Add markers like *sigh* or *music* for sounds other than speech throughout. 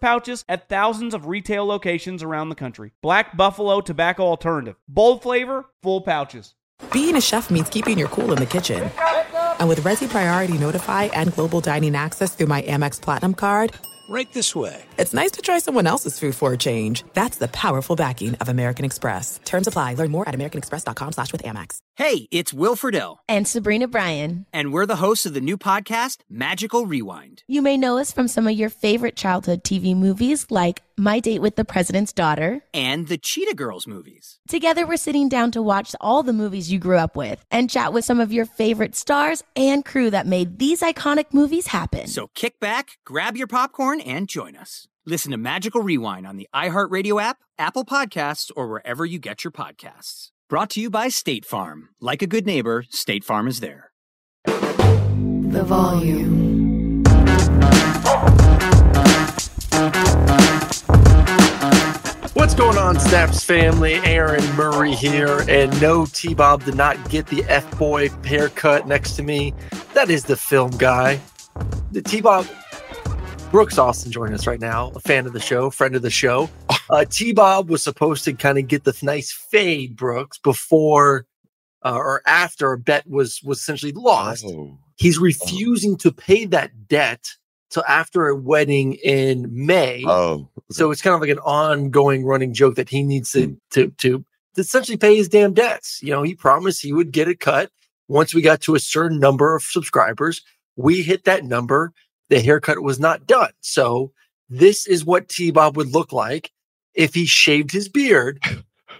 pouches at thousands of retail locations around the country. Black Buffalo Tobacco Alternative. Bold flavor, full pouches. Being a chef means keeping your cool in the kitchen. And with Resy Priority Notify and Global Dining Access through my Amex Platinum card, Right this way. It's nice to try someone else's food for a change. That's the powerful backing of American Express. Terms apply. Learn more at americanexpress.com slash with Amex. Hey, it's Will Friedle. And Sabrina Bryan. And we're the hosts of the new podcast, Magical Rewind. You may know us from some of your favorite childhood TV movies like My Date with the President's Daughter and the Cheetah Girls movies. Together, we're sitting down to watch all the movies you grew up with and chat with some of your favorite stars and crew that made these iconic movies happen. So kick back, grab your popcorn, and join us. Listen to Magical Rewind on the iHeartRadio app, Apple Podcasts, or wherever you get your podcasts. Brought to you by State Farm. Like a good neighbor, State Farm is there. The volume. What's going on, Snaps family? Aaron Murray here, and no, T Bob did not get the F boy haircut next to me. That is the film guy. The T Bob Brooks Austin joining us right now, a fan of the show, friend of the show. Uh, T Bob was supposed to kind of get the nice fade, Brooks, before uh, or after a bet was was essentially lost. Oh. He's refusing to pay that debt till after a wedding in May. Oh, So it's kind of like an ongoing running joke that he needs to, to to to essentially pay his damn debts. You know, he promised he would get a cut once we got to a certain number of subscribers. We hit that number. The haircut was not done. So this is what T Bob would look like if he shaved his beard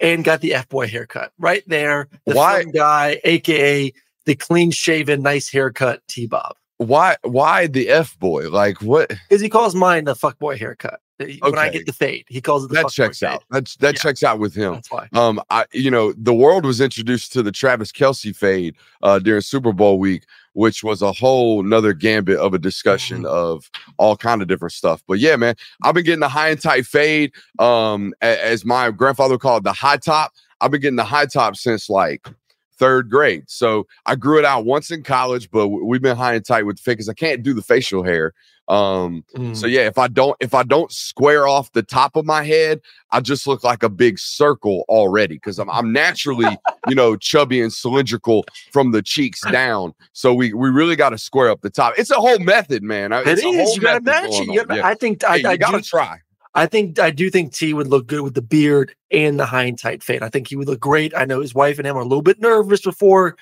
and got the F boy haircut right there. The Why- guy, aka the clean shaven, nice haircut T Bob. why? Why the f boy? Like what? Because he calls mine the fuck boy haircut. When I get the fade, he calls it the That checks fade. out. That's that Yeah. checks out with him. That's why. Um, I you know the world was introduced to the Travis Kelce fade uh during Super Bowl week, which was a whole nother gambit of a discussion Mm-hmm. of all kind of different stuff. But yeah, man, I've been getting the high and tight fade. Um, as my grandfather called the high top. I've been getting the high top since like third grade. So I grew it out once in college, but we've been high and tight with the fade because I can't do the facial hair. Um, Mm. so yeah, if I don't if I don't square off the top of my head, I just look like a big circle already because I'm I'm naturally, you know, chubby and cylindrical from the cheeks down. So we we really got to square up the top. It's a whole method, man. I- it's a whole You gotta match it. Yeah. I think I, Hey, I you gotta do, try. I think I do think T would look good with the beard and the tight fade. I think he would look great. I know his wife and him are a little bit nervous before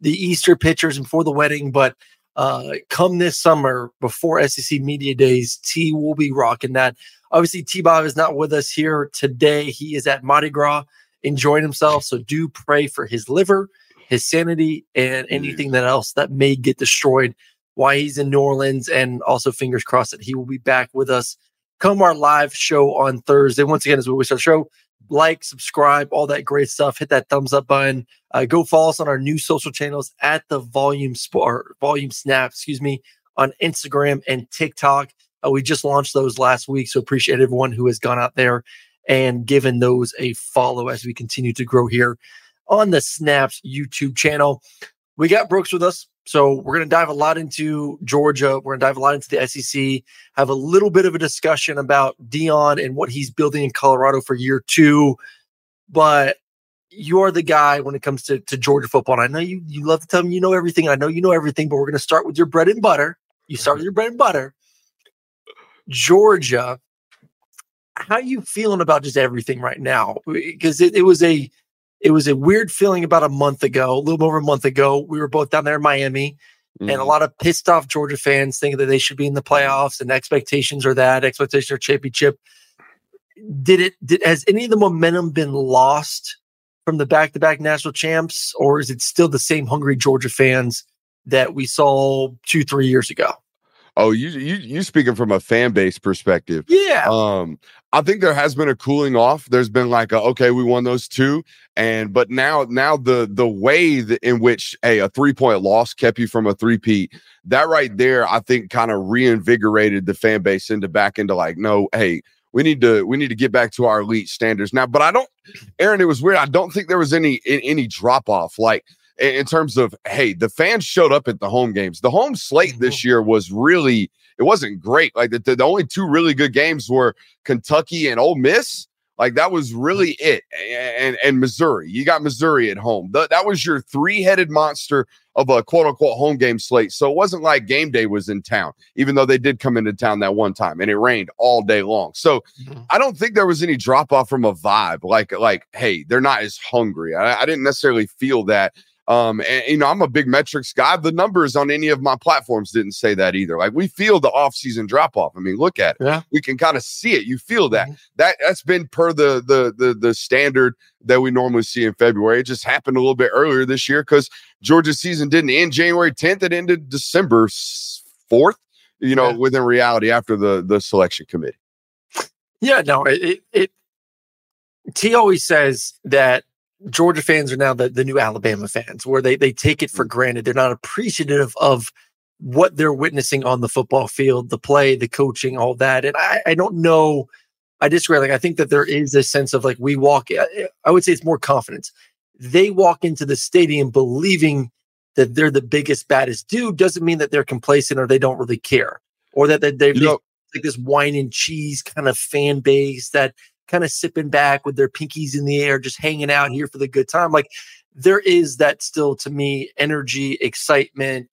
the Easter pictures and before the wedding, but uh come this summer before SEC Media Days, T will be rocking that. Obviously, T Bob is not with us here today. He is at Mardi Gras enjoying himself. So do pray for his liver, his sanity, and anything that else that may get destroyed while he's in New Orleans. And also, fingers crossed that he will be back with us come our live show on Thursday. Once again, as we wish our show, like, subscribe, all that great stuff. Hit that thumbs up button. Uh, go follow us on our new social channels at the Volume Sport, Volume Snap, excuse me, on Instagram and TikTok. Uh, we just launched those last week, so appreciate everyone who has gone out there and given those a follow as we continue to grow here on the Snaps YouTube channel. We got Brooks with us. So we're going to dive a lot into Georgia. We're going to dive a lot into the SEC, have a little bit of a discussion about Deion and what he's building in Colorado for year two. But you're the guy when it comes to, to Georgia football. And I know you, you love to tell me you know everything. I know you know everything, but we're going to start with your bread and butter. You start with your bread and butter. Georgia, how are you feeling about just everything right now? Because it, it was a it was a weird feeling about a month ago, a little over a month ago. We were both down there in Miami, and a Mhm. lot of pissed off Georgia fans thinking that they should be in the playoffs, and expectations are that expectations are championship. Did it? Did has any of the momentum been lost from the back-to-back national champs, or is it still the same hungry Georgia fans that we saw two, three years ago? Oh, you you you speaking from a fan base perspective. Yeah. Um, I think there has been a cooling off. There's been like a, okay, we won those two, and but now now the the way that in which a, a three point loss kept you from a three peat, that right there, I think kind of reinvigorated the fan base into back into like, no, hey, we need to we need to get back to our elite standards now. But I don't, Aaron, it was weird. I don't think there was any any drop off like in, terms of hey, the fans showed up at the home games. The home slate mm-hmm. this year was really it wasn't great. Like the, the, only two really good games were Kentucky and Ole Miss. Like that was mm-hmm. really it, and and Missouri. You got Missouri at home. Th- that was your three headed monster of a quote unquote home game slate. So it wasn't like game day was in town, even though they did come into town that one time, and it rained all day long. So mm-hmm. I don't think there was any drop off from a vibe. Like like hey, they're not as hungry. I, I didn't necessarily feel that. Um, and you know, I'm a big metrics guy. The numbers on any of my platforms didn't say that either. Like we feel the off-season drop off. I mean, look at it. Yeah. We can kind of see it. You feel that. That that's been per the the the the standard that we normally see in February. It just happened a little bit earlier this year because Georgia's season didn't end January 10th. It ended December 4th. You know, Yeah. within reality after the the selection committee. Yeah, no, it, it, it T always says that Georgia fans are now the, the new Alabama fans, where they, they take it for mm. granted. They're not appreciative of what they're witnessing on the football field, the play, the coaching, all that. And I, I don't know. I disagree. Like, I think that there is a sense of like we walk, I- I would say it's more confidence. They walk into the stadium believing that they're the biggest, baddest dude, doesn't mean that they're complacent or they don't really care or that they, they know, like this wine and cheese kind of fan base that kind of sipping back with their pinkies in the air, just hanging out here for the good time. Like there is that still to me energy, excitement.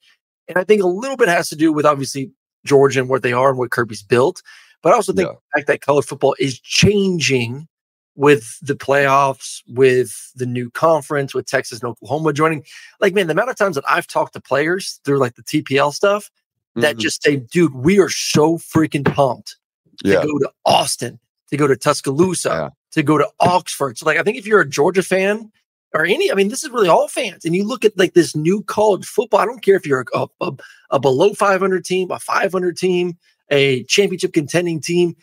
And I think a little bit has to do with obviously Georgia and what they are and what Kirby's built. But I also think Yeah. the fact that college football is changing with the playoffs, with the new conference, with Texas and Oklahoma joining. Like, man, the amount of times that I've talked to players through like the TPL stuff that Mhm. just say, dude, we are so freaking pumped to yeah. go to Austin, to go to Tuscaloosa, Yeah. to go to Oxford. So, like, I think if you're a Georgia fan or any, I mean, this is really all fans, and you look at like this new college football. I don't care if you're a, a, a below 500 team, a 500 team, a championship contending team.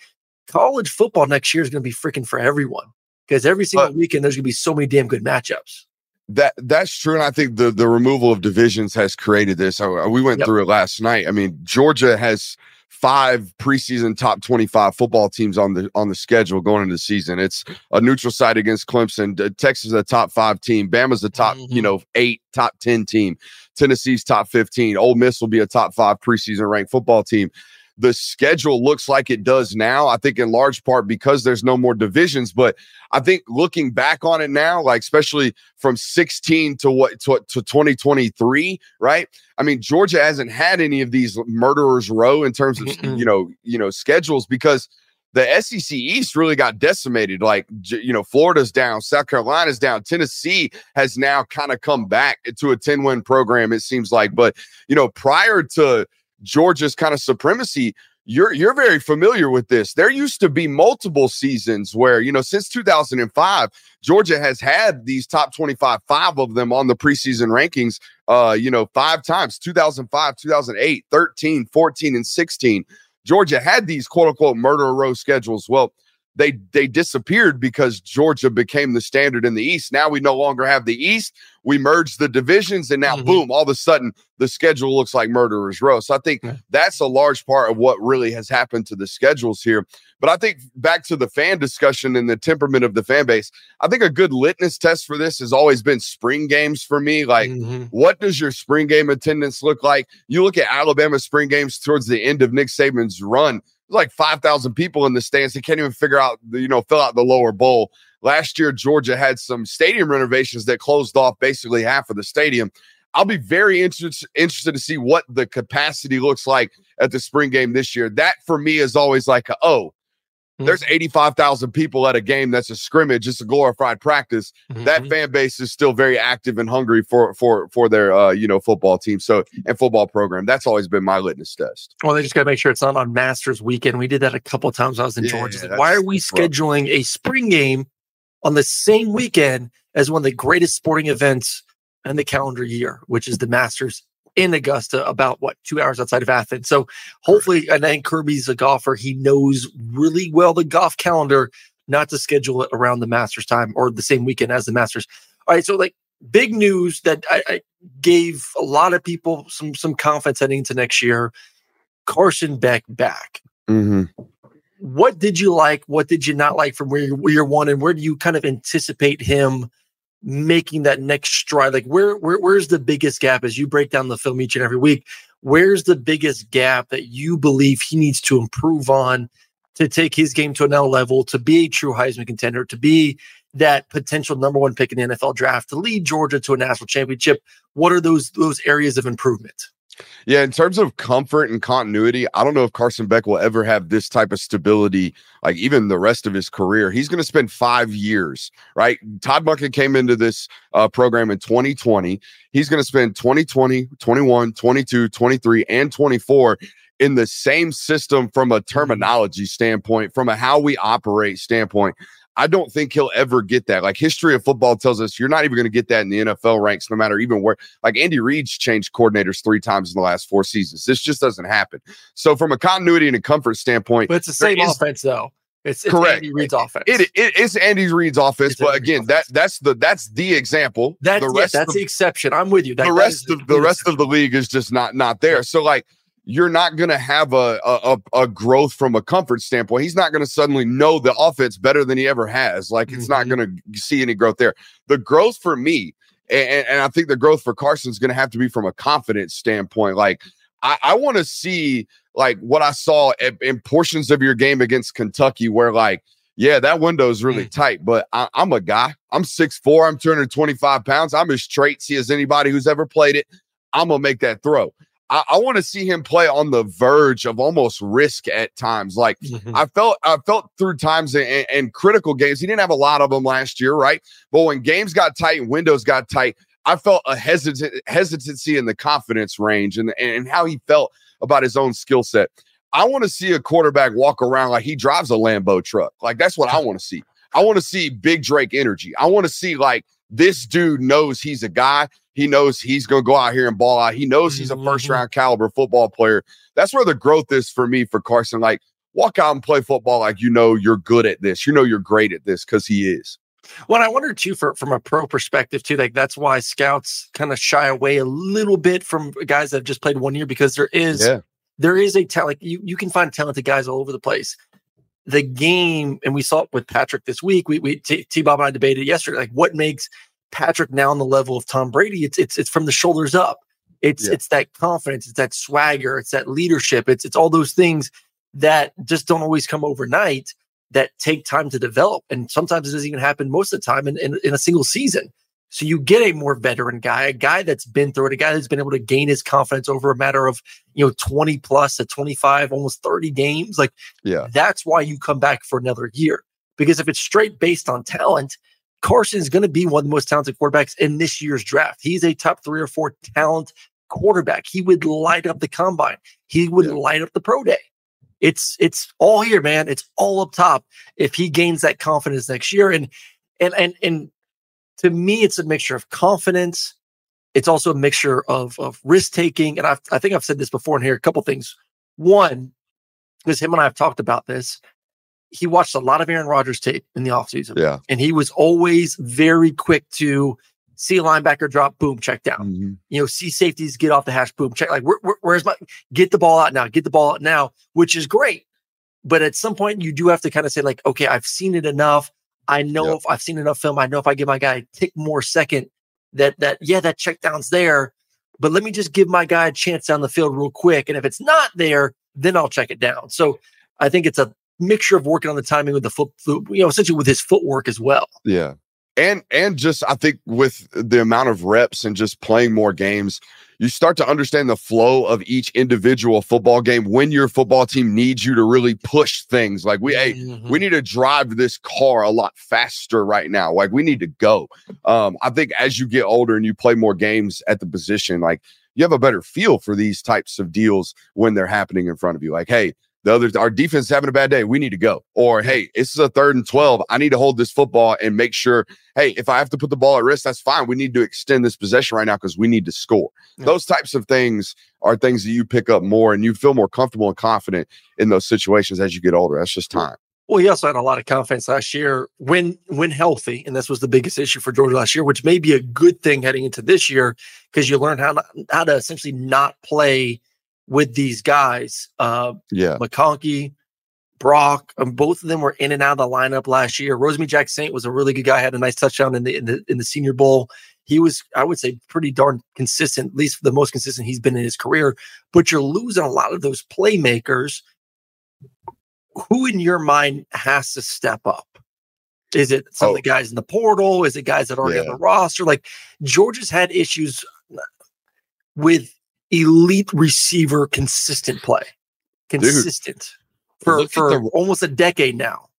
College football next year is going to be freaking for everyone because every single But- weekend there's going to be so many damn good matchups. That that's true, and I think the the removal of divisions has created this. Uh, We went Yep. through it last night. I mean, Georgia has five preseason top twenty five football teams on the on the schedule going into the season. It's a neutral site against Clemson. Uh, Texas is a top five team. Bama's a top you Mhm. know eight, top ten team. Tennessee's top fifteen. Ole Miss will be a top five preseason ranked football team. The schedule looks like it does now. I think in large part because there's no more divisions, but I think looking back on it now, like especially from 16 to what to, to 2023, right? I mean, Georgia hasn't had any of these murderers row in terms of you know, you know, schedules because the SEC East really got decimated. Like, you know, Florida's down, South Carolina's down, Tennessee has now kind of come back to a 10 win program, it seems like. But, you know, prior to Georgia's kind of supremacy, you're you're very familiar with this. There used to be multiple seasons where, you know, since 2005, Georgia has had these top 25, five of them on the preseason rankings, uh, you know, five times 2005, 2008, 13, 14, and 16. Georgia had these quote unquote murder row schedules. Well, they they disappeared because Georgia became the standard in the East. Now we no longer have the East. We merged the divisions, and now Mhm. boom, all of a sudden the schedule looks like murderers row. So I think Yeah. that's a large part of what really has happened to the schedules here. But I think back to the fan discussion and the temperament of the fan base, I think a good litmus test for this has always been spring games for me. Like Mhm. what does your spring game attendance look like? You look at Alabama spring games towards the end of Nick Saban's run, like 5,000 people in the stands. They can't even figure out, the, you know, fill out the lower bowl. Last year, Georgia had some stadium renovations that closed off basically half of the stadium. I'll be very interested interested to see what the capacity looks like at the spring game this year. That for me is always like, a, oh, there's 85,000 people at a game that's a scrimmage, it's a glorified practice that Mhm. fan base is still very active and hungry for for for their uh you know football team so and football program that's always been my litmus test Well, they just got to make sure it's not on Masters weekend. We did that a couple times. when I was in Yeah, Georgia. Like, why are we that's rough. scheduling a spring game on the same weekend as one of the greatest sporting events in the calendar year, which is the Masters in Augusta, about what two hours outside of Athens. So hopefully, and I think Kirby's a golfer. He knows really well the golf calendar, not to schedule it around the Masters time or the same weekend as the Masters. All right, so like big news that I, I gave a lot of people some some confidence heading into next year. Carson Beck back. Mm-hmm. What did you like? What did you not like from where you're, where you're one, and where do you kind of anticipate him making that next stride? Like where, where where's the biggest gap as you break down the film each and every week? Where's the biggest gap that you believe he needs to improve on to take his game to another level, to be a true Heisman contender, to be that potential number one pick in the NFL draft, to lead Georgia to a national championship? What are those those areas of improvement? Yeah, in terms of comfort and continuity, I don't know if Carson Beck will ever have this type of stability, like even the rest of his career. He's going to spend five years, right? Todd Monken came into this uh, program in 2020. He's going to spend 2020, 21, 22, 23, and 24 in the same system from a terminology standpoint, from a how we operate standpoint. I don't think he'll ever get that. Like history of football tells us, you're not even going to get that in the NFL ranks, no matter even where. Like Andy Reid's changed coordinators three times in the last four seasons. This just doesn't happen. So, from a continuity and a comfort standpoint, but it's the same is, offense, though. It's, it's correct. Andy Reid's offense. It, it is Andy Reid's offense, It's but Andy again, Reid's that that's the that's the example. That's the yeah, that's of, the exception. I'm with you. That, the rest of the rest of the league is just not not there. So like you're not going to have a, a a growth from a comfort standpoint. He's not going to suddenly know the offense better than he ever has. Like it's not Mhm. going to see any growth there. The growth for me, and, and I think the growth for Carson is going to have to be from a confidence standpoint. Like I, I want to see like what I saw in, in portions of your game against Kentucky, where like yeah, that window is really tight, but I, I'm a guy. I'm 6'4, I'm 225 pounds. I'm as traitsy as anybody who's ever played it. I'm gonna make that throw. I, I want to see him play on the verge of almost risk at times. Like Mhm. I felt, I felt through times and, critical games. He didn't have a lot of them last year, right? But when games got tight and windows got tight, I felt a hesitant hesitancy in the confidence range and and how he felt about his own skill set. I want to see a quarterback walk around like he drives a Lambo truck. Like that's what I *laughs* want to see. I want to see big Drake energy. I want to see like this dude knows he's a guy. He knows he's going to go out here and ball out. He knows he's a first Mhm. round caliber football player. That's where the growth is for me for Carson. Like walk out and play football like you know you're good at this. You know you're great at this because he is. Well, I wonder too, for from a pro perspective too, like that's why scouts kind of shy away a little bit from guys that have just played one year because there is there is a talent. Like you you can find talented guys all over the place. The game, and we saw it with Patrick this week. We we T T Bob and I debated yesterday, like what makes Patrick now on the level of Tom Brady? It's it's it's from the shoulders up. It's Yeah. it's that confidence, it's that swagger, it's that leadership, it's it's all those things that just don't always come overnight that take time to develop. And sometimes it doesn't even happen most of the time in, in, in a single season. So you get a more veteran guy, a guy that's been through it, a guy that's been able to gain his confidence over a matter of, you know, 20 plus to 25, almost 30 games. Like Yeah. that's why you come back for another year. Because if it's straight based on talent, Carson's going to be one of the most talented quarterbacks in this year's draft. He's a top three or four talent quarterback. He would light up the combine. He would Yeah. light up the pro day. It's it's all here, man. It's all up top. If he gains that confidence next year, and and and and to me, it's a mixture of confidence. It's also a mixture of of risk taking, and I've, I think I've said this before in here. A couple things. One, because him and I have talked about this. He watched a lot of Aaron Rodgers tape in the offseason Yeah. and he was always very quick to see a linebacker drop, boom, check down. Mhm. You know, see safeties get off the hash, boom, check. Like, where, where- where's my get the ball out now? Get the ball out now, which is great. But at some point, you do have to kind of say, like, okay, I've seen it enough. I know Yep. if I've seen enough film, I know if I give my guy a tick more second, that that yeah, that check down's there. But let me just give my guy a chance down the field real quick. And if it's not there, then I'll check it down. So I think it's a mixture of working on the timing with the foot, you know, essentially with his footwork as well. Yeah. And and just I think with the amount of reps and just playing more games, you start to understand the flow of each individual football game when your football team needs you to really push things. Like we hey, Mm-hmm. we need to drive this car a lot faster right now. Like we need to go. Um, I think as you get older and you play more games at the position, like you have a better feel for these types of deals when they're happening in front of you. Like, hey, The other, our defense is having a bad day. We need to go. Or, hey, this is a third and 12. I need to hold this football and make sure, hey, if I have to put the ball at risk, that's fine. We need to extend this possession right now because we need to score. Yeah. Those types of things are things that you pick up more and you feel more comfortable and confident in those situations as you get older. That's just time. Well, he also had a lot of confidence last year when when healthy, and this was the biggest issue for Georgia last year, which may be a good thing heading into this year because you learn how to, how to essentially not play with these guys. Uh, Yeah. McConkey, Brock, um, both of them were in and out of the lineup last year. Rosemy-Jacksaint was a really good guy, had a nice touchdown in the in the in the Senior Bowl. He was, I would say, pretty darn consistent, at least the most consistent he's been in his career. But you're losing a lot of those playmakers. Who in your mind has to step up? Is it some of the Oh. guys in the portal? Is it guys that are already on the roster? Like Georgia's had issues with elite receiver consistent play. Consistent for, for the- almost a decade now.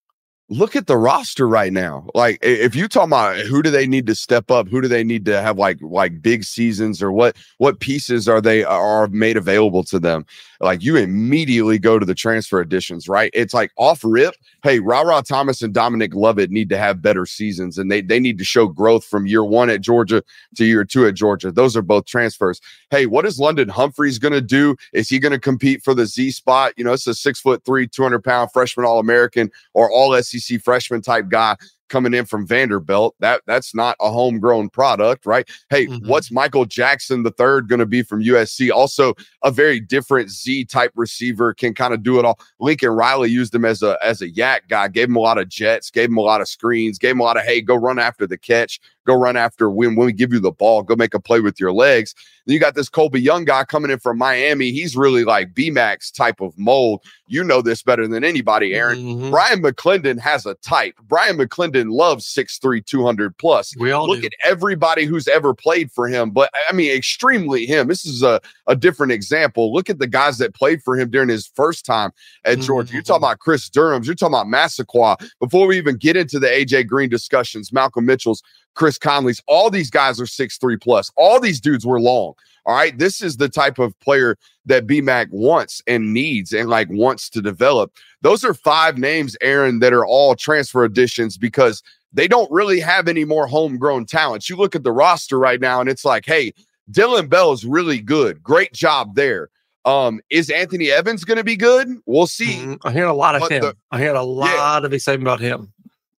Look at the roster right now. Like if you talk about who do they need to step up, who do they need to have like like big seasons or what what pieces are they are made available to them? Like you immediately go to the transfer additions, right? It's like off rip. Hey, RaRa Thomas and Dominic Lovett need to have better seasons and they they need to show growth from year one at Georgia to year two at Georgia. Those are both transfers. Hey, what is London Humphreys going to do? Is he going to compete for the Z spot? You know, it's a six foot three, 200 pound freshman All American or all SEC freshman type guy coming in from Vanderbilt. That that's not a homegrown product, right? Hey, Mhm. what's Michael Jackson the third going to be from USC? Also a very different Z type receiver, can kind of do it all. Lincoln Riley used him as a as a yak guy, gave him a lot of jets, gave him a lot of screens, gave him a lot of hey, go run after the catch, go run after when when we give you the ball, go make a play with your legs. Then you got this Colbie Young guy coming in from Miami. He's really like BMac type of mold. You know this better than anybody, Aaron. Mhm. Bryan McClendon has a type. Bryan McClendon loves 6'3, 200 plus. We all Look do. at everybody who's ever played for him, but I mean, extremely him. This is a, a different example. Look at the guys that played for him during his first time at Georgia. You're talking about Kris Durham's, you're talking about Massaquoi. Before we even get into the AJ Green discussions, Malcolm Mitchell's, Chris Conley's, all these guys are 6'3 plus. All these dudes were long. All right. This is the type of player that BMAC wants and needs and like wants to develop. Those are five names, Aaron, that are all transfer additions because they don't really have any more homegrown talents. You look at the roster right now and it's like, hey, Dillon Bell is really good. Great job there. Um, is Anthony Evans going to be good? We'll see. Mhm. I hear a lot of But him. the- I hear a lot of excitement about him.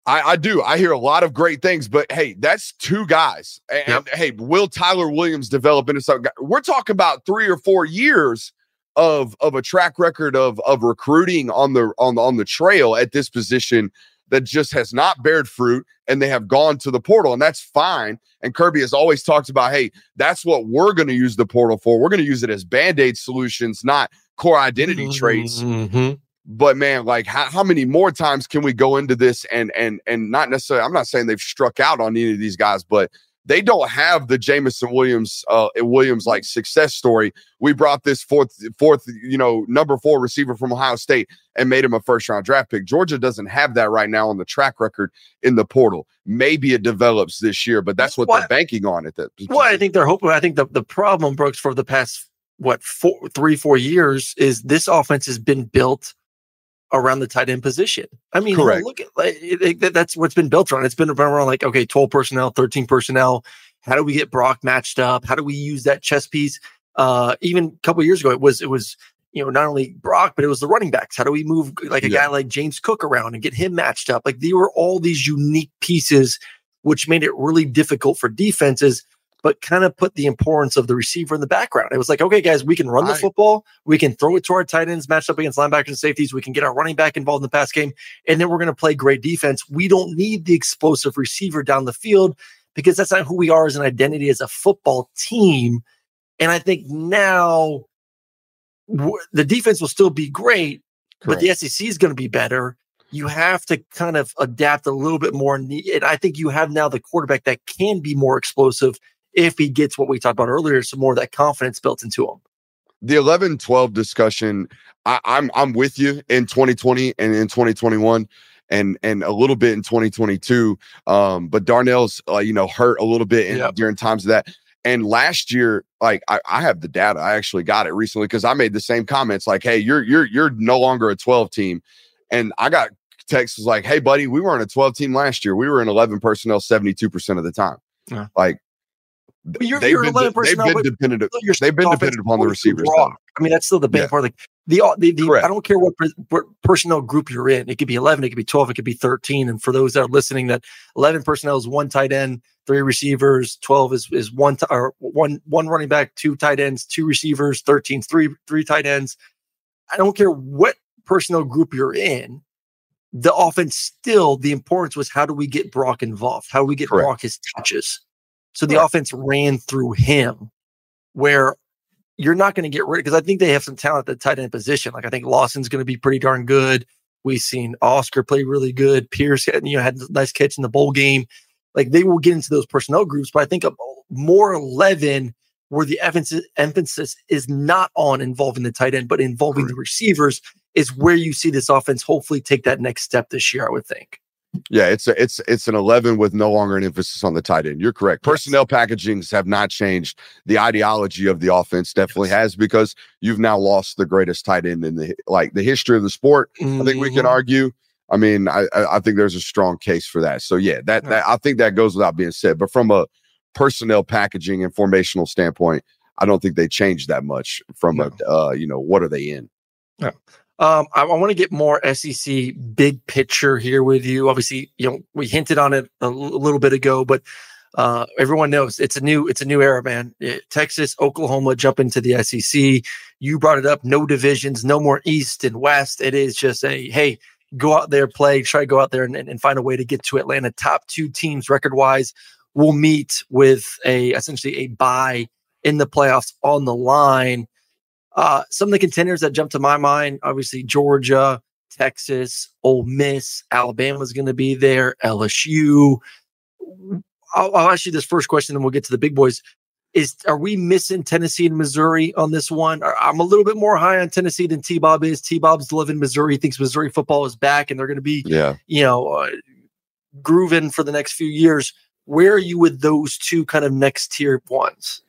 I, I do. I hear a lot of great things, but hey, that's two guys. And, Yep. hey, will Tyler Williams develop into something? We're talking about three or four years of of a track record of of recruiting on the on the on the trail at this position that just has not bared fruit and they have gone to the portal and that's fine and kirby has always talked about hey that's what we're going to use the portal for we're going to use it as band-aid solutions not core identity traits Mhm. But man like how, how many more times can we go into this and and and not necessarily i'm not saying they've struck out on any of these guys but they don't have the Jameson Williams uh Williams like success story. We brought this fourth fourth you know number 4 receiver from Ohio State and made him a first round draft pick. Georgia doesn't have that right now on the track record in the portal. Maybe it develops this year, but that's what What- they're banking on at that. Well, I think they're hoping. I think the, the problem, Brooks, for the past what four, three, four years is this offense has been built around the tight end position. I mean, hell, Correct. look at like, it- that's what's been built around. It's been around like okay, twelve personnel, thirteen personnel. How do we get Brock matched up? How do we use that chess piece? Uh, even a couple years ago, it was it was you know not only Brock, but it was the running backs. How do we move like a Yeah. guy like James Cook around and get him matched up? Like there were all these unique pieces, which made it really difficult for defenses but kind of put the importance of the receiver in the background. It was like, okay, guys, we can run the Right. football, we can throw it to our tight ends, matched up against linebackers and safeties, we can get our running back involved in the pass game, and then we're going to play great defense. We don't need the explosive receiver down the field because that's not who we are as an identity as a football team. And I think now the defense will still be great, but the SEC is going to be better. You have to kind of adapt a little bit more. And I think you have now the quarterback that can be more explosive if he gets what we talked about earlier, some more of that confidence built into him. the 11 12 discussion I, i'm i'm with you in 2020 and in 2021 and and a little bit in 2022 um but darnell's uh, you know hurt a little bit in, Yep. during times of that And last year, like I, I have the data. I actually got it recently because I made the same comments like, hey, you're you're you're no longer a 12 team. And I got texts was like, hey, buddy, we were on a 12 team last year. We were in 11 personnel 72% of the time. Yeah. Like you're, they've you're been, 11 de- they've personnel, been dependent. They've been dependent upon the receivers. I mean, that's still the big Yeah. part. Like the, the, the. I don't care what, what personnel group you're in. It could be 11, it could be 12, it could be 13. And for those that are listening, that 11 personnel is one tight end, three receivers. 12 is is one t- or one one running back, two tight ends, two receivers. 13 three three tight ends. I don't care what personnel group you're in. The offense still the importance was how do we get Brock involved? How do we get Correct. Brock his touches? So the offense ran through him where you're not going to get rid of because I think they have some talent at the tight end position. Like I think Lawson's going to be pretty darn good. We've seen Oscar play really good. Pierce, had, you know, had a nice catch in the bowl game. Like they will get into those personnel groups, but I think a more eleven where the emphasis emphasis is not on involving the tight end, but involving the receivers is where you see this offense hopefully take that next step this year. I would think. Yeah, it's a, it's it's an 11 with no longer an emphasis on the tight end. You're correct. Personnel packagings have not changed. The ideology of the offense definitely has because you've now lost the greatest tight end in the like the history of the sport. I think we can Mhm. argue. I mean, I I I think there's a strong case for that. So yeah, that, that I think that goes without being said. But from a personnel packaging and formational standpoint, I don't think they changed that much from a uh, you know, what are they in? Um, I, I want to get more SEC big picture here with you. Obviously, you know we hinted on it a little bit ago, but uh, everyone knows it's a new it's a new era, man. Eh, Texas, Oklahoma jump into the SEC. You brought it up. No divisions, no more East and West. It is just a hey, go out there, play, try to go out there and, and find a way to get to Atlanta. Top two teams record wise will meet with a essentially a bye in the playoffs on the line. Uh, some of the contenders that jump to my mind, obviously Georgia, Texas, Ole Miss, Alabama's going to be there, LSU. I'll, I'll ask you this first question, then we'll get to the big boys. Is are we missing Tennessee and Missouri on this one? I'm a little bit more high on Tennessee than T Bob is. T Bob's living Missouri, He thinks Missouri football is back, and they're going to be Yeah. you know, uh, grooving for the next few years. Where are you with those two kind of next tier ones?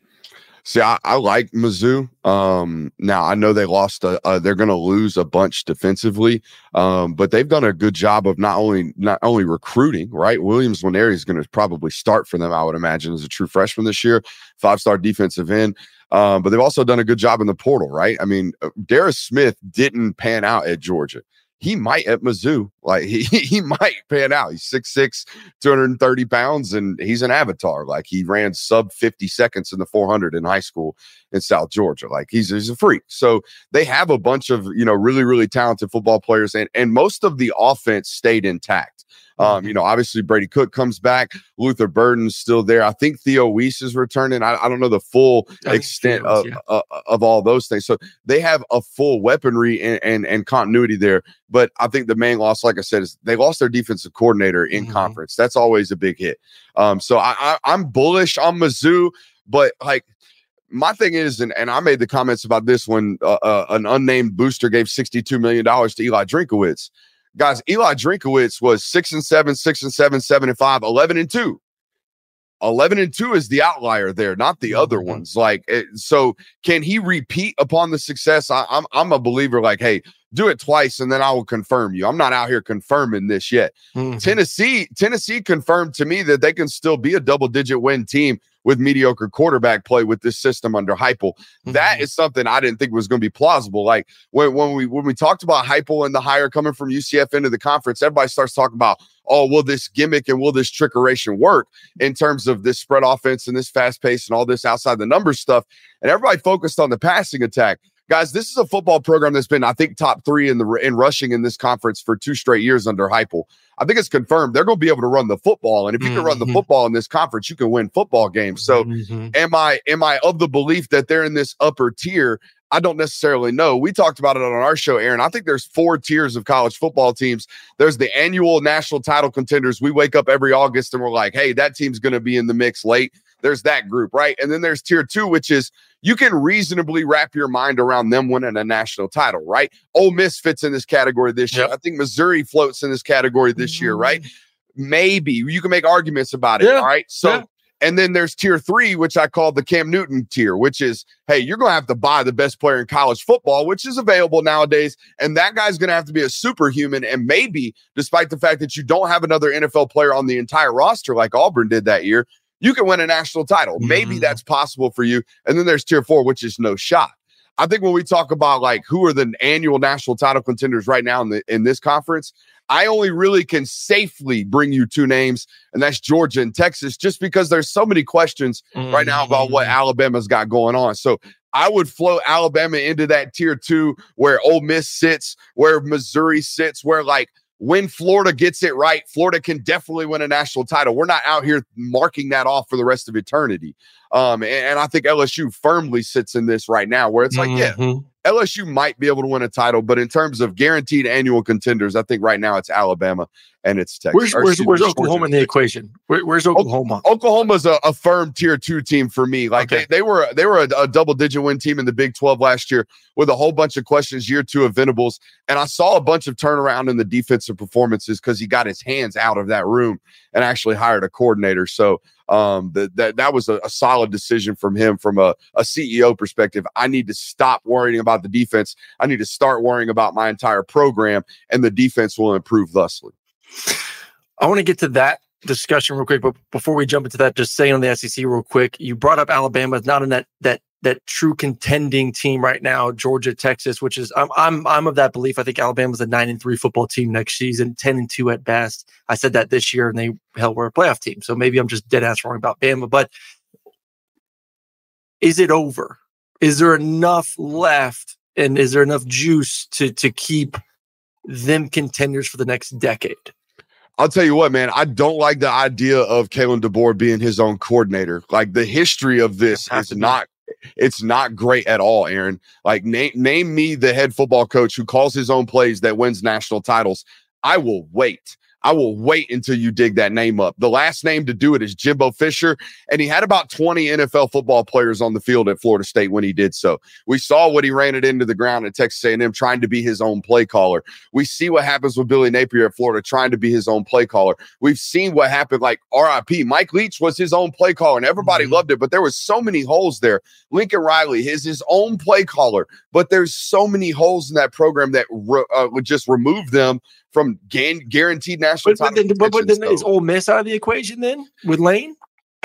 See, I, I like Mizzou. Um, now I know they lost. A, uh, they're going to lose a bunch defensively, um, but they've done a good job of not only not only recruiting. Right, Williams Nwaneri is going to probably start for them. I would imagine as a true freshman this year, five star defensive end. Um, but they've also done a good job in the portal. Right, I mean, uh, Darris Smith didn't pan out at Georgia. He might at Mizzou. Like he *laughs* he might pan out. He's 6'6", 230 pounds, and he's an avatar. Like he ran sub 50 seconds in the 400 in high school in South Georgia. Like he's, he's a freak. So they have a bunch of, you know, really, really talented football players, and, and most of the offense stayed intact. Um, you know, obviously Brady Cook comes back, Luther Burden's still there. I think Theo Wease is returning. I, I don't know the full extent Theo of, yeah. uh, of all those things. So they have a full weaponry and, and, and continuity there. But I think the main loss, like I said, is they lost their defensive coordinator in Mhm. conference. That's always a big hit. Um, so I, I I'm bullish on Mizzou, but like my thing is, and, and I made the comments about this when uh, uh, an unnamed booster gave $62 million to Eli Drinkwitz. Guys, Eli Drinkwitz was six and seven, six and seven, seven and five, 11 and two. 11 and 2 is the outlier there, not the other Mhm. ones. Like, it, so can he repeat upon the success? I, I'm, I'm a believer, like, hey, do it twice and then I will confirm you. I'm not out here confirming this yet. Mhm. Tennessee, Tennessee confirmed to me that they can still be a double digit win team with mediocre quarterback play with this system under Heupel. That Mhm. is something I didn't think was going to be plausible. Like when, when we when we talked about Heupel and the hire coming from UCF into the conference, everybody starts talking about, oh, will this gimmick and will this trickeration work in terms of this spread offense and this fast pace and all this outside the numbers stuff? And everybody focused on the passing attack. Guys, this is a football program that's been, I think, top three in the in rushing in this conference for two straight years under Heupel. I think it's confirmed they're going to be able to run the football, and if you can run the Mhm. football in this conference, you can win football games. So, Mhm. am I am I of the belief that they're in this upper tier? I don't necessarily know. We talked about it on our show, Aaron. I think there's four tiers of college football teams. There's the annual national title contenders. We wake up every August and we're like, hey, that team's going to be in the mix late. There's that group, right? And then there's tier two, which is you can reasonably wrap your mind around them winning a national title, right? Ole Miss fits in this category this year. Yep. I think Missouri floats in this category this year, right? Mm. Maybe you can make arguments about it. Yeah. All right. So Yeah. And then there's tier three, which I call the Cam Newton tier, which is, hey, you're going to have to buy the best player in college football, which is available nowadays. And that guy's going to have to be a superhuman. And maybe, despite the fact that you don't have another NFL player on the entire roster like Auburn did that year, you can win a national title. Mm-hmm. Maybe that's possible for you. And then there's tier four, which is no shot. I think when we talk about like who are the annual national title contenders right now in the in this conference, I only really can safely bring you two names, and that's Georgia and Texas, just because there's so many questions mm-hmm. right now about what mm-hmm. Alabama's got going on. So I would float Alabama into that tier two where Ole Miss sits, where Missouri sits, where like when Florida gets it right, Florida can definitely win a national title. We're not out here marking that off for the rest of eternity. Um, and, and I think LSU firmly sits in this right now where it's like, mm-hmm. yeah, LSU might be able to win a title, but in terms of guaranteed annual contenders, I think right now it's Alabama and it's Texas. Where's, where's, where's Oklahoma in the equation? Where, where's Oklahoma? Oklahoma's a, a, firm tier two team for me. Like okay. they, they were they were a, a, double digit win team in the Big 12 last year with a whole bunch of questions year two of Venables. And I saw a bunch of turnaround in the defensive performances because he got his hands out of that room and actually hired a coordinator. So um, that that that was a, a, solid decision from him from a, a CEO perspective. I need to stop worrying about the defense. I need to start worrying about my entire program, and the defense will improve thusly. I want to get to that discussion real quick, but before we jump into that, just saying on the SEC real quick, you brought up Alabama, is not in that that that true contending team right now, Georgia, Texas, which is I'm I'm I'm of that belief. I think Alabama's a nine and three football team next season, ten and two at best. I said that this year, and they hell were a playoff team. So maybe I'm just dead ass wrong about Bama. But is it over? Is there enough left, and is there enough juice to to keep them contenders for the next decade? I'll tell you what, man, I don't like the idea of Kalen DeBoer being his own coordinator. Like the history of this is not it's not great at all, Aaron. Like name name me the head football coach who calls his own plays that wins national titles. I will wait. I will wait until you dig that name up. The last name to do it is Jimbo Fisher, and he had about 20 NFL football players on the field at Florida State when he did so. We saw what he ran it into the ground at Texas A&M trying to be his own play caller. We see what happens with Billy Napier at Florida trying to be his own play caller. We've seen what happened like RIP. Mike Leach was his own play caller and everybody mm-hmm. loved it, but there was so many holes there. Lincoln Riley is his own play caller, but there's so many holes in that program that re- uh, would just remove them from guaranteed national but, but, then, but, but then is Ole Miss out of the equation then with Lane?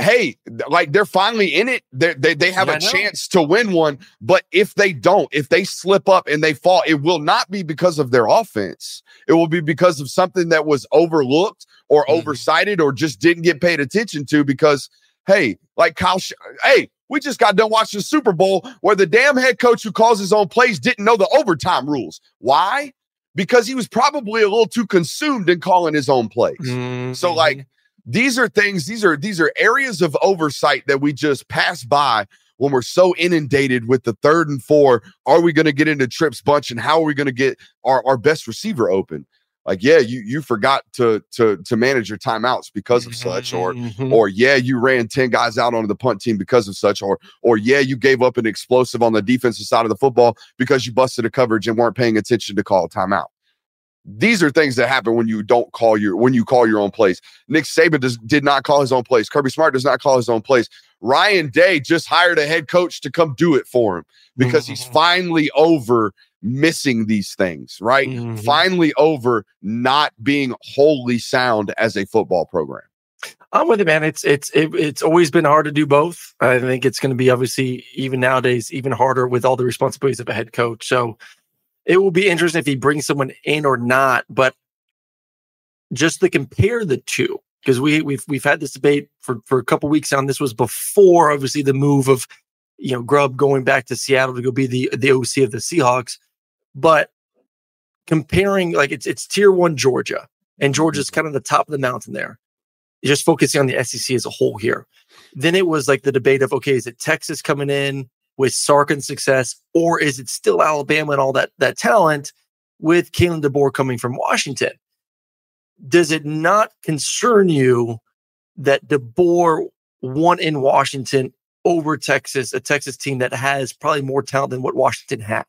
Hey, like they're finally in it. They're, they they have yeah, a chance to win one. But if they don't, if they slip up and they fall, it will not be because of their offense. It will be because of something that was overlooked or mm-hmm. oversighted or just didn't get paid attention to. Because hey, like Kyle, Sh- hey, we just got done watching the Super Bowl where the damn head coach who calls his own plays didn't know the overtime rules. Why? Because he was probably a little too consumed in calling his own plays. Mm-hmm. So like these are things these are these are areas of oversight that we just pass by when we're so inundated with the third and four are we going to get into trips bunch and how are we going to get our, our best receiver open like yeah you you forgot to to to manage your timeouts because of such or mm-hmm. or yeah you ran 10 guys out onto the punt team because of such or or yeah you gave up an explosive on the defensive side of the football because you busted a coverage and weren't paying attention to call a timeout these are things that happen when you don't call your when you call your own plays. Nick Saban does, did not call his own plays. Kirby Smart does not call his own plays. Ryan Day just hired a head coach to come do it for him because mm-hmm. he's finally over missing these things, right? Mm-hmm. Finally over not being wholly sound as a football program. I'm with it, man. It's it's it, it's always been hard to do both. I think it's going to be obviously even nowadays even harder with all the responsibilities of a head coach. So it will be interesting if he brings someone in or not. But just to compare the two, because we we've we've had this debate for for a couple weeks now. And this was before obviously the move of you know Grubb going back to Seattle to go be the the OC of the Seahawks, but comparing like it's it's tier one Georgia, and Georgia's mm-hmm. kind of the top of the mountain there. Just focusing on the SEC as a whole here. Then it was like the debate of okay, is it Texas coming in with Sark and success, or is it still Alabama and all that that talent with Kalen DeBoer coming from Washington? Does it not concern you that DeBoer won in Washington over Texas, a Texas team that has probably more talent than what Washington had?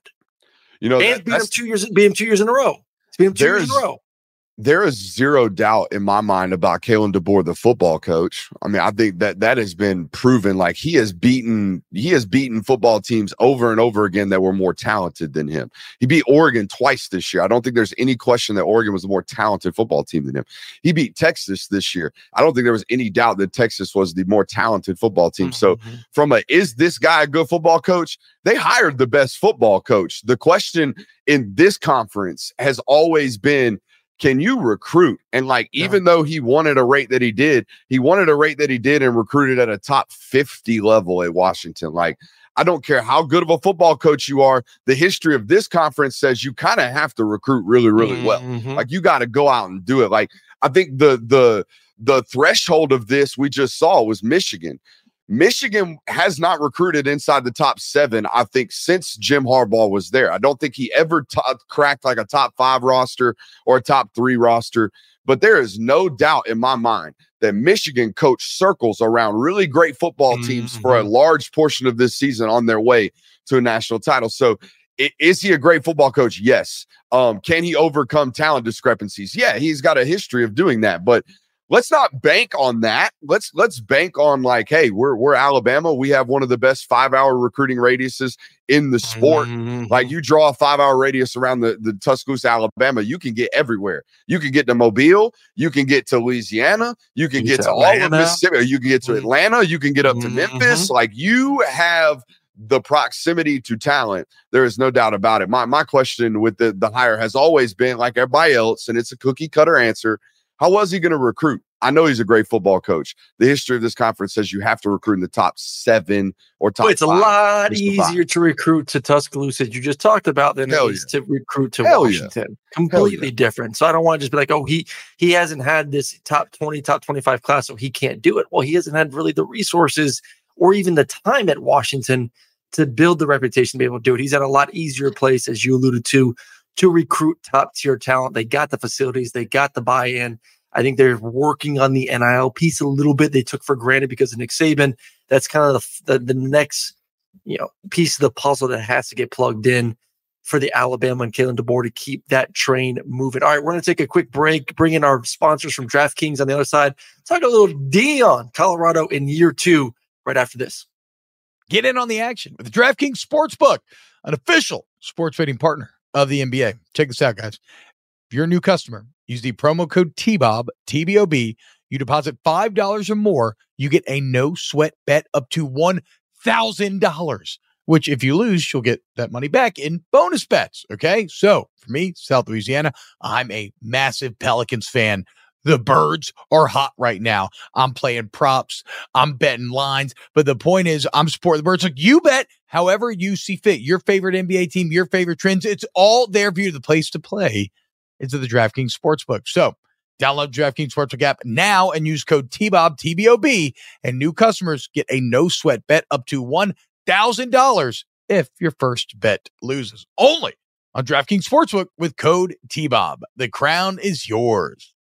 You know, and that, beat him two years, beat him two years in a row. Beat him two years in a row there is zero doubt in my mind about Kalen DeBoer, the football coach. I mean, I think that that has been proven. Like he has beaten, he has beaten football teams over and over again that were more talented than him. He beat Oregon twice this year. I don't think there's any question that Oregon was a more talented football team than him. He beat Texas this year. I don't think there was any doubt that Texas was the more talented football team. So, Mm-hmm. from a is this guy a good football coach? They hired the best football coach. The question in this conference has always been can you recruit? And like, Yeah. even though he wanted a rate that he did, he wanted a rate that he did and recruited at a top 50 level at Washington. Like, I don't care how good of a football coach you are. The history of this conference says you kind of have to recruit really, really well. Mhm. Like you got to go out and do it. Like I think the the the threshold of this we just saw was Michigan. Michigan has not recruited inside the top seven, I think, since Jim Harbaugh was there. I don't think he ever t- cracked like a top five roster or a top three roster. But there is no doubt in my mind that Michigan coach circles around really great football teams for a large portion of this season on their way to a national title. So, is he a great football coach? Yes. Um, can he overcome talent discrepancies? Yeah, he's got a history of doing that. But let's not bank on that. Let's let's bank on like, hey, we're we're Alabama. We have one of the best five hour recruiting radiuses in the sport. Mhm. Like you draw a five hour radius around the, the Tuscaloosa, Alabama, you can get everywhere. You can get to Mobile, you can get to Louisiana, you can Get get to to all of Mississippi, you can get to Mhm. Atlanta, you can get up to Mhm. Memphis. Like you have the proximity to talent. There is no doubt about it. My my question with the, the hire has always been like everybody else, and it's a cookie cutter answer. How was he going to recruit? I know he's a great football coach. The history of this conference says you have to recruit in the top seven or oh, top But it's a lot five. easier to recruit to Tuscaloosa, as you just talked about, than Hell it is to recruit to Hell yeah. Washington. Completely different. So I don't want to just be like, oh, he he hasn't had this top 20, top 25 class, so he can't do it. Well, he hasn't had really the resources or even the time at Washington to build the reputation to be able to do it. He's at a lot easier place, as you alluded to, to recruit top tier talent. They got the facilities, they got the buy-in. I think they're working on the NIL piece a little bit. They took for granted because of Nick Saban. That's kind of the, the, the next, you know, piece of the puzzle that has to get plugged in for the Alabama and Kalen DeBoer to keep that train moving. All right, we're going to take a quick break, bring in our sponsors from DraftKings on the other side, talk a little Deion, Colorado in year two, right after this. Get in on the action with the DraftKings Sportsbook, an official sports betting partner of the NBA. Check this out, guys. If you're a new customer, use the promo code TBOB, TBOB. You deposit $5 or more, you get a no sweat bet up to $1,000, which if you lose, you'll get that money back in bonus bets. Okay. So for me, South Louisiana, I'm a massive Pelicans fan. The birds are hot right now. I'm playing props. I'm betting lines. But the point is, I'm supporting the birds. Like you bet however you see fit. Your favorite NBA team, your favorite trends. It's all there for you. The place to play is at the DraftKings Sportsbook. So download DraftKings Sportsbook app now and use code TBOB, TBOB, and new customers get a no sweat bet up to $1,000 if your first bet loses. Only on DraftKings Sportsbook with code TBOB. The crown is yours.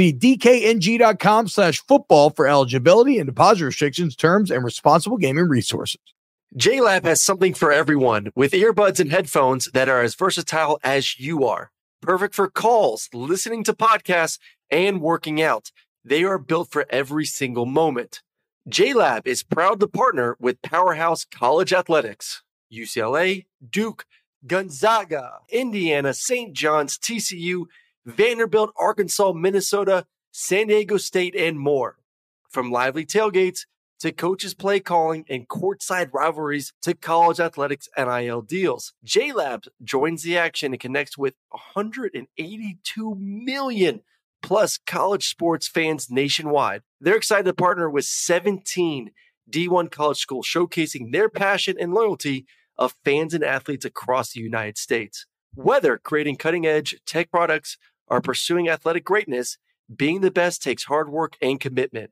See dkng.com slash football for eligibility and deposit restrictions, terms, and responsible gaming resources. JLab has something for everyone with earbuds and headphones that are as versatile as you are. Perfect for calls, listening to podcasts, and working out. They are built for every single moment. JLab is proud to partner with Powerhouse College Athletics, UCLA, Duke, Gonzaga, Indiana, St. John's, TCU, Vanderbilt, Arkansas, Minnesota, San Diego State, and more. From lively tailgates to coaches play calling and courtside rivalries to college athletics NIL deals. JLabs joins the action and connects with 182 million plus college sports fans nationwide. They're excited to partner with 17 D1 college schools showcasing their passion and loyalty of fans and athletes across the United States. Whether creating cutting edge tech products are pursuing athletic greatness, being the best takes hard work and commitment.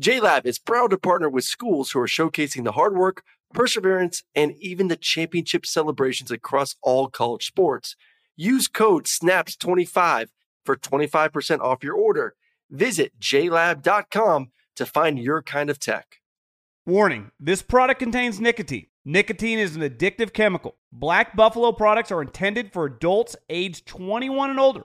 JLab is proud to partner with schools who are showcasing the hard work, perseverance, and even the championship celebrations across all college sports. Use code SNAPS25 for 25% off your order. Visit JLab.com to find your kind of tech. Warning this product contains nicotine. Nicotine is an addictive chemical. Black Buffalo products are intended for adults age 21 and older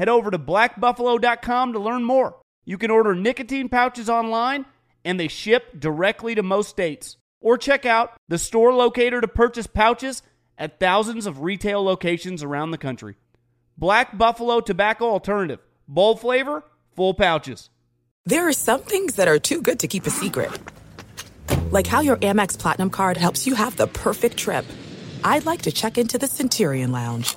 head over to blackbuffalo.com to learn more. You can order nicotine pouches online, and they ship directly to most states. Or check out the store locator to purchase pouches at thousands of retail locations around the country. Black Buffalo Tobacco Alternative. Bold flavor, full pouches. There are some things that are too good to keep a secret. Like how your Amex Platinum card helps you have the perfect trip. I'd like to check into the Centurion Lounge.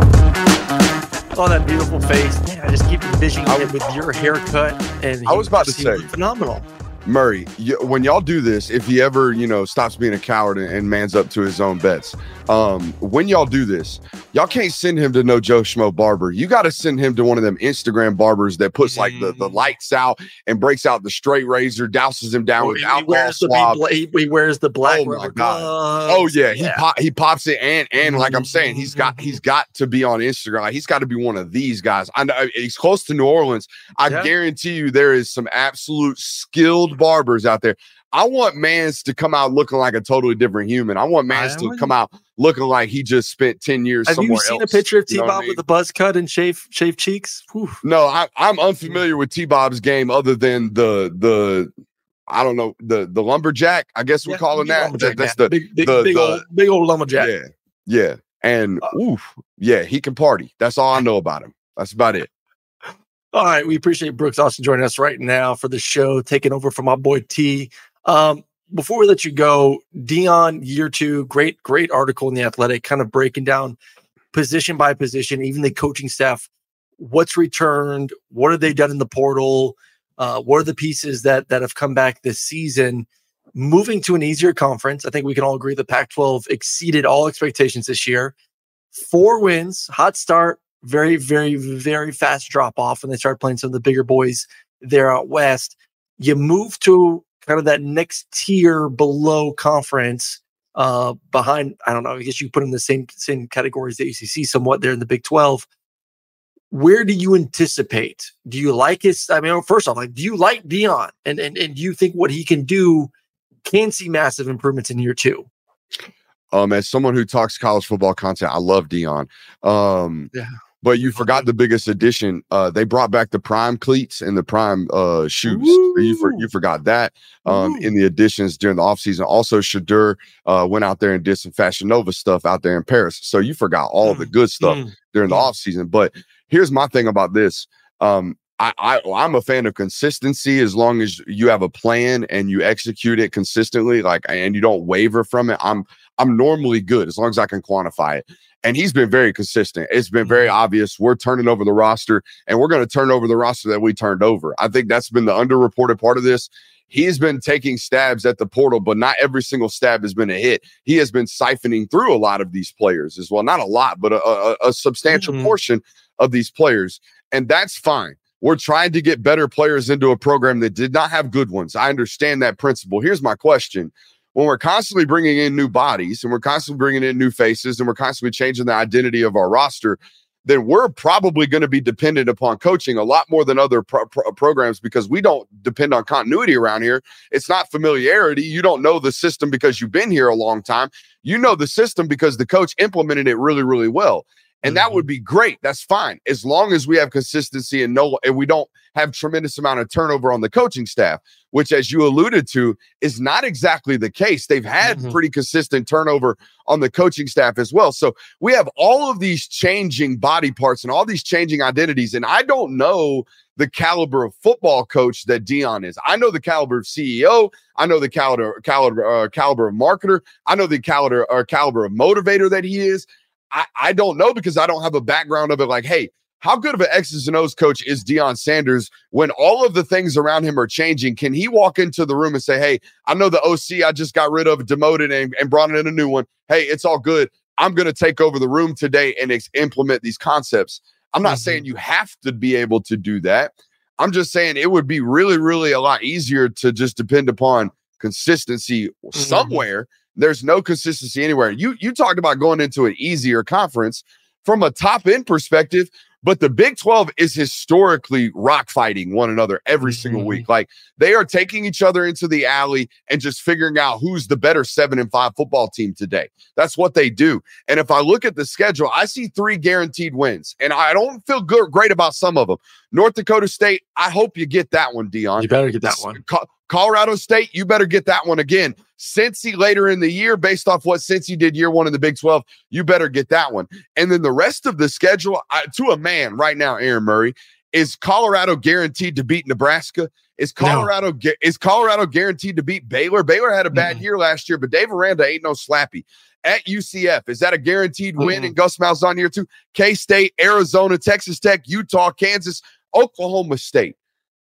Oh, that beautiful face. Man, I just keep envisioning him with your haircut. And I was about to say- phenomenal. Murray, y when y'all do this, if he ever, you know, stops being a coward and, and mans up to his own bets, um, when y'all do this, y'all can't send him to no Joe Schmo barber. You got to send him to one of them Instagram barbers that puts like the, the lights out and breaks out the straight razor, douses him down Oh, with he, alcohol wears the swab. big, he, he wears the black Oh, my rubber God. gloves. Oh yeah, he pop, he pops it, and and like I'm saying, he's got Mm-hmm. he's got to be on Instagram. Like, he's got to be one of these guys. I know he's close to New Orleans. I Yeah. guarantee you, there is some absolute skilled barbers out there. I want Mans to come out looking like a totally different human. I want Mans I to come out looking like he just spent ten years Have somewhere you seen else. a picture of You T know I Bob mean? with a buzz cut and shave shaved cheeks? Whew. No, I, I'm unfamiliar with T Bob's game other than the the I don't know the the lumberjack. I guess we're Yeah, calling that. That- That's the big, big, the- big the- old, big old lumberjack. Yeah, yeah, and Uh, oof, yeah, he can party. That's all I know about him. That's about it. All right, we appreciate Brooks Austin joining us right now for the show, taking over from my boy T. Um, before we let you go, Deion year two, great, great article in the Athletic, kind of breaking down position by position, even the coaching staff, what's returned, what have they done in the portal, uh, what are the pieces that that have come back this season. Moving to an easier conference, I think we can all agree the Pac-12 exceeded all expectations this year. Four wins, hot start, very, very, very fast drop off when they start playing some of the bigger boys there out west. You move to kind of that next tier below conference, uh, behind, I don't know, I guess you put in the same same categories that UCC somewhat there in the Big 12. Where do you anticipate? Do you like his? I mean, first off, like, do you like Deion? And and and do you think what he can do can see massive improvements in year two? Um, as someone who talks college football content, I love Deion. Um, Yeah. But you forgot the biggest addition. Uh, they brought back the prime cleats and the prime uh shoes. You for, you forgot that. Um, in the additions during the offseason. Also, Shedeur uh went out there and did some Fashion Nova stuff out there in Paris. So you forgot all the good stuff Mm. during the Mm. offseason. But here's my thing about this. Um, I, I I'm a fan of consistency as long as you have a plan and you execute it consistently, like and you don't waver from it. I'm I'm normally good as long as I can quantify it. And he's been very consistent. It's been very Mm-hmm. obvious. We're turning over the roster and we're going to turn over the roster that we turned over. I think that's been the underreported part of this. He's been taking stabs at the portal, but not every single stab has been a hit. He has been siphoning through a lot of these players as well. Not a lot, but a, a, a substantial Mhm. portion of these players. And that's fine. We're trying to get better players into a program that did not have good ones. I understand that principle. Here's my question. When we're constantly bringing in new bodies and we're constantly bringing in new faces and we're constantly changing the identity of our roster, then we're probably going to be dependent upon coaching a lot more than other pro- pro- programs because we don't depend on continuity around here. It's not familiarity. You don't know the system because you've been here a long time. You know the system because the coach implemented it really, really well. And that would be great. That's fine. As long as we have consistency and no and we don't have tremendous amount of turnover on the coaching staff, which as you alluded to is not exactly the case. They've had Mhm. pretty consistent turnover on the coaching staff as well. So we have all of these changing body parts and all these changing identities and I don't know the caliber of football coach that Deion is. I know the caliber of CEO. I know the caliber caliber uh, caliber of marketer. I know the caliber or caliber of motivator that he is. I, I don't know because I don't have a background of it. Like, hey, how good of an X's and O's coach is Deion Sanders when all of the things around him are changing? Can he walk into the room and say, hey, I know the OC I just got rid of, demoted, and, and brought in a new one. Hey, it's all good. I'm going to take over the room today and ex- implement these concepts. I'm not Mhm. saying you have to be able to do that. I'm just saying it would be really, really a lot easier to just depend upon consistency somewhere. There's no consistency anywhere. You you talked about going into an easier conference from a top end perspective, but the Big 12 is historically rock fighting one another every single Mhm. week. Like they are taking each other into the alley and just figuring out who's the better seven and five football team today. That's what they do. And if I look at the schedule, I see three guaranteed wins, and I don't feel good, great about some of them. North Dakota State, I hope you get that one, Deion. You better get that one. Co- Colorado State, you better get that one again. Cincy later in the year, based off what Cincy did year one in the Big 12, you better get that one. And then the rest of the schedule, I, to a man right now, Aaron Murray, is Colorado guaranteed to beat Nebraska? Is No. Colorado gu- is Colorado guaranteed to beat Baylor? Baylor had a bad Mm-mm. year last year, but Dave Aranda ain't no slappy. At UCF, is that a guaranteed win? Mm-mm. And Gus Malzahn year two? K State, Arizona, Texas Tech, Utah, Kansas, Oklahoma State.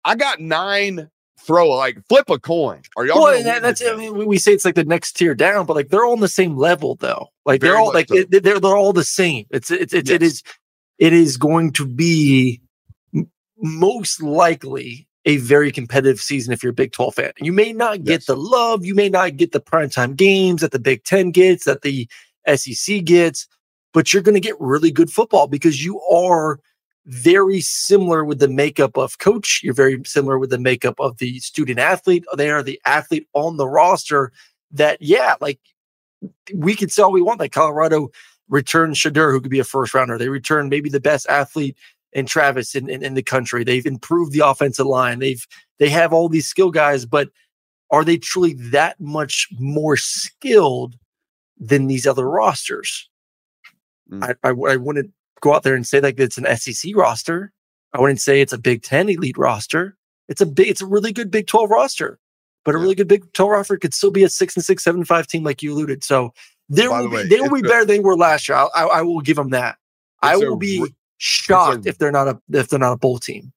I got nine throw like flip a coin. Are y'all? Well, that, that's I mean, we- say it's like the next tier down, but like they're all on the same level though. Like Very they're all like so. it- they're they're all the same. It's it's, it's it Yes. is it is going to be most likely a very competitive season if you're a Big 12 fan. You may not get Yes. the love, you may not get the primetime games that the Big 10 gets, that the SEC gets, but you're going to get really good football because you are very similar with the makeup of coach. You're very similar with the makeup of the student athlete. They are the athlete on the roster that, yeah, like we could say all we want. Like Colorado returned Shedeur, who could be a first rounder. They returned maybe the best athlete in Travis in, in, in the country. They've improved the offensive line. They've they have all these skill guys, but are they truly that much more skilled than these other rosters? Mm. I, I I wouldn't go out there and say like it's an SEC roster. I wouldn't say it's a Big Ten elite roster. It's a big, it's a really good Big Twelve roster, but a really good Big Twelve roster could still be a six and six, seven and five team like you alluded. So there will the be way, they will be better than they were last year. I, I, I will give them that. I It's a will be shocked a- if they're not a if they're not a bowl team.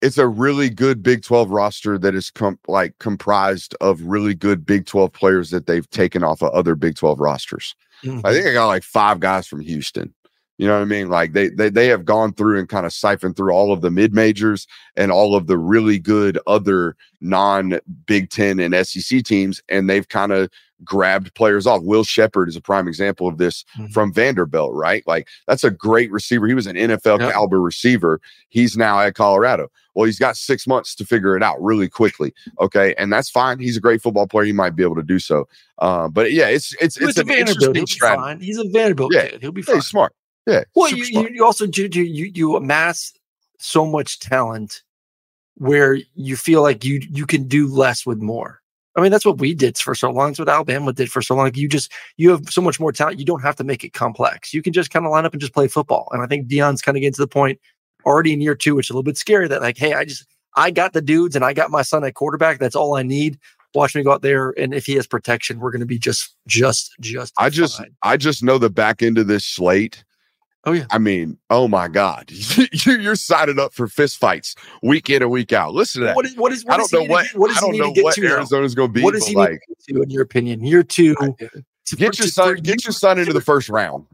it's a really good Big 12 roster that is com- like comprised of really good Big 12 players that they've taken off of other Big 12 rosters. I mm-hmm. think I got like five guys from Houston. You know what I mean? Like they they they have gone through and kind of siphoned through all of the mid majors and all of the really good other non Big Ten and SEC teams, and they've kind of grabbed players off. Will Sheppard is a prime example of this Mhm. from Vanderbilt, right? Like that's a great receiver. He was an NFL Yep. caliber receiver. He's now at Colorado. Well, he's got six months to figure it out really quickly. Okay, and that's fine. He's a great football player. He might be able to do so. Uh, but yeah, it's it's it's a an interesting strategy. fine. He's a Vanderbilt Yeah. kid. He'll be Yeah, he's smart. Yeah. Well, you, smart. you, also you, you you you amass so much talent where you feel like you you can do less with more. I mean, that's what we did for so long. That's what Alabama did for so long. You just you have so much more talent. You don't have to make it complex. You can just kind of line up and just play football. And I think Deion's kind of getting to the point already in year two, which is a little bit scary. That like, hey, I just I got the dudes and I got my son at quarterback. That's all I need. Watch me go out there, and if he has protection, we're going to be just, just, just. I just. I just know the back end of this slate. Oh yeah. I mean, oh my God, *laughs* you're signing up for fist fights week in and week out. Listen to that. What is what is? What I don't know what what I don't know what? Arizona's going to be. What but he like, to in your opinion? Year two. to- get your son get your son into the first round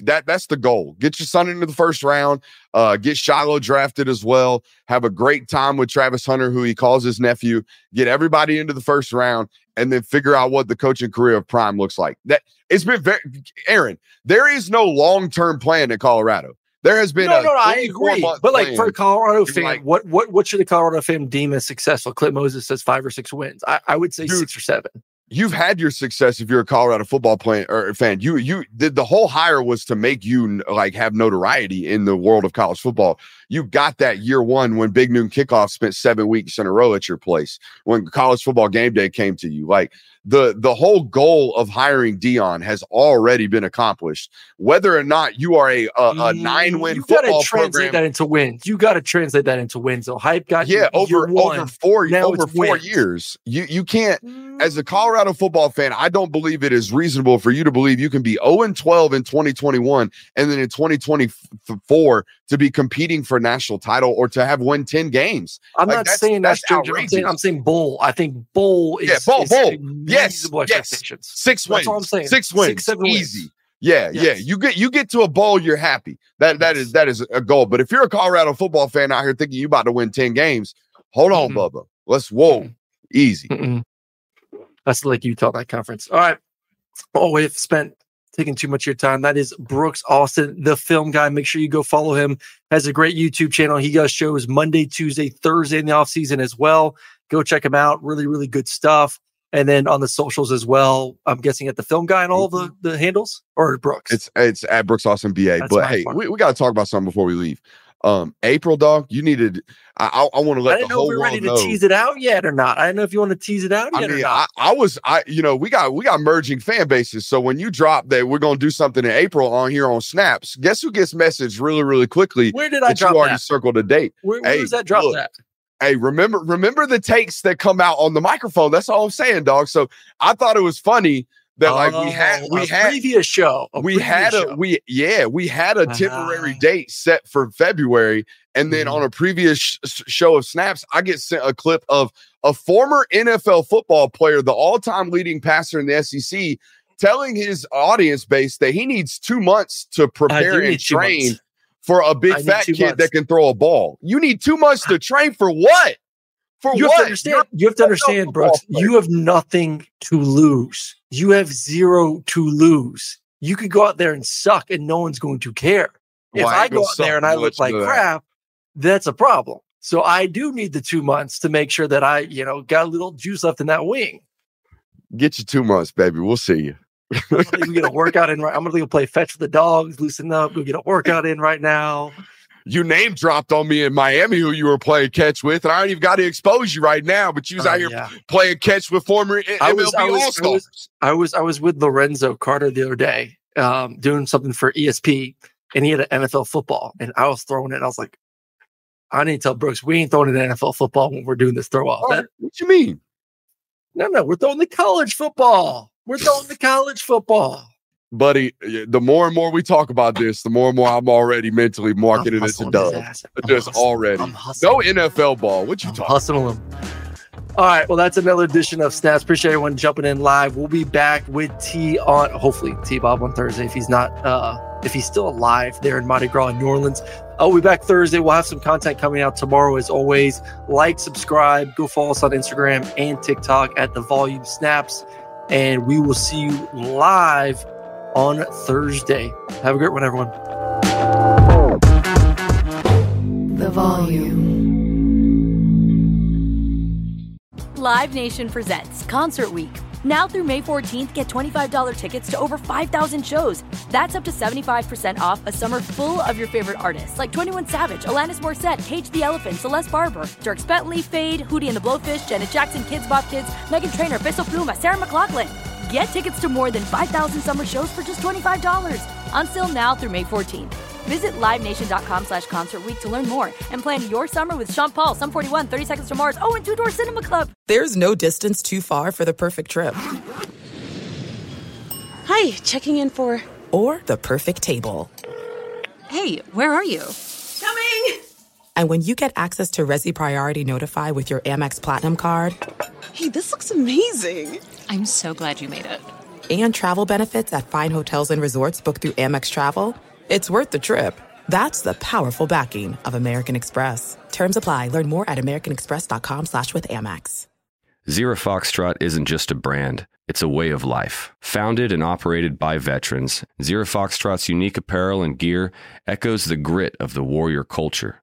that that's the goal get your son into the first round uh get shilo drafted as well have a great time with travis hunter who he calls his nephew get everybody into the first round and then figure out what the coaching career of prime looks like that it's been very aaron there is no long-term plan in colorado there has been no, a no, no, I agree. But like for a. Colorado fan, like- what what what should a Colorado fan deem as successful? Clint Moses says five or six wins. I, I would say Dude, six or seven. you've had your success if you're a Colorado football player or fan. You you the, the whole hire was to make you like have notoriety in the world of college football. You got that year one when Big Noon Kickoff spent seven weeks in a row at your place. When college football game day came to you, like the the whole goal of hiring Deion has already been accomplished. Whether or not you are a a, a nine win Mm, You got to translate program, that into wins. You got to translate that into wins. So hype got yeah, over one. over four Now over four wins. years. You you can't as a Colorado football fan, I don't believe it is reasonable for you to believe you can be 0 and 12 in 2021 and then in 2024 to be competing for national title or to have won 10 games. I'm Like, not that's- saying that's, that's Georgia. I'm saying, outrageous. I'm saying bowl. I think bowl is Yeah, bowl, is bowl. Yes, yes. Six That's all I'm saying. Six wins. Six, seven. Easy. Yeah, yeah. Yes. You get you get to a bowl, you're happy. That that is that is a goal. But if you're a Colorado football fan out here thinking you about to win 10 games, hold on, Mhm. Bubba. Let's whoa. Easy. Mm-mm. That's like Utah that conference. All right. Oh, we've spent taking too much of your time. That is Brooks Austin, the film guy. Make sure you go follow him. Has a great YouTube channel. He does shows Monday, Tuesday, Thursday in the off season as well. Go check him out. Really, really good stuff. And then on the socials as well. I'm guessing at the film guy and all the, the handles or Brooks. It's it's at Brooks Austin BA. That's but hey, we, we got to talk about something before we leave. Um, April dog, you needed. I I, I want to let the whole were ready world to know. tease it out yet or not. I don't know if you want to tease it out I yet or not. I, I was, I, you know, we got we got merging fan bases. So when you drop that we're gonna do something in April on here on Snaps, guess who gets messaged really, really quickly? Where did I that drop you already that? circled a date. Where, where Hey, was that drop look, at? Hey, remember, remember the takes that come out on the microphone. That's all I'm saying, dog. So I thought it was funny that like we had Oh, we a had previous show. we previous had a show. we yeah we had a temporary Ah. date set for February, and then Mhm. on a previous sh- show of snaps, I get sent a clip of a former NFL football player, the all-time leading passer in the SEC, telling his audience base that he needs two months to prepare and train for a big I fat kid months. that can throw a ball. You need two months to train for what? For you what? have to understand. You have to understand, Brooks. player. You have nothing to lose. You have zero to lose. You could go out there and suck, and no one's going to care. If Well, I I go out there and I look like know that. crap, that's a problem. So I do need the two months to make sure that I, you know, got a little juice left in that wing. Get you two months, baby. We'll see you. I'm gonna get a workout in. Right, I'm gonna go play fetch with the dogs, loosen up, go get a workout in right now. You name dropped on me in Miami who you were playing catch with, and I don't even got to expose you right now. But you was Uh, out here yeah. playing catch with former I- I MLB was- I was- I All Stars. was- I was I was with Lorenzo Carter the other day, um, doing something for ESP, and he had an NFL football, and I was throwing it. And I was like, I need to tell Brooks we ain't throwing an NFL football when we're doing this throw off. That- what you mean? no, no, we're throwing the college football. We're throwing the college football. Buddy, the more and more we talk about this, the more and more I'm already mentally marketing it to dub. Just hustling- already. No NFL ball. What you I'm talking? hustling him. All right. Well, that's another edition of Snaps. Appreciate everyone jumping in live. We'll be back with T on hopefully T Bob on Thursday if he's not uh if he's still alive there in Mardi Gras in New Orleans. I'll be back Thursday. We'll have some content coming out tomorrow as always. Like, subscribe, go follow us on Instagram and TikTok at the Volume Snaps, and we will see you live on Thursday. Have a great one, everyone. The volume. Live Nation presents Concert Week. Now through May 14th, get $25 tickets to over 5,000 shows. That's up to 75% off a summer full of your favorite artists like 21 Savage, Alanis Morissette, Cage the Elephant, Celeste Barber, Dierks Bentley, Feid, Hootie and the Blowfish, Janet Jackson, Kidz Bop Kids, Meghan Trainor, Peso Pluma, Sarah McLachlan. Get tickets to more than 5,000 summer shows for just $25. Until now through May 14th. Visit LiveNation.com slash Concert Week to learn more and plan your summer with Sean Paul, Sum 41, 30 Seconds to Mars, oh, and Two Door Cinema Club. There's no distance too far for the perfect trip. Hi, checking in for... Or the perfect table. Hey, where are you? Coming! And when you get access to Resy Priority Notify with your Amex Platinum card... Hey, this looks amazing! I'm so glad you made it. And travel benefits at fine hotels and resorts booked through Amex Travel, it's worth the trip. That's the powerful backing of American Express. Terms apply. Learn more at americanexpress.com slash with Amex. Zero Foxtrot isn't just a brand, it's a way of life. Founded and operated by veterans, Zero Foxtrot's unique apparel and gear echoes the grit of the warrior culture.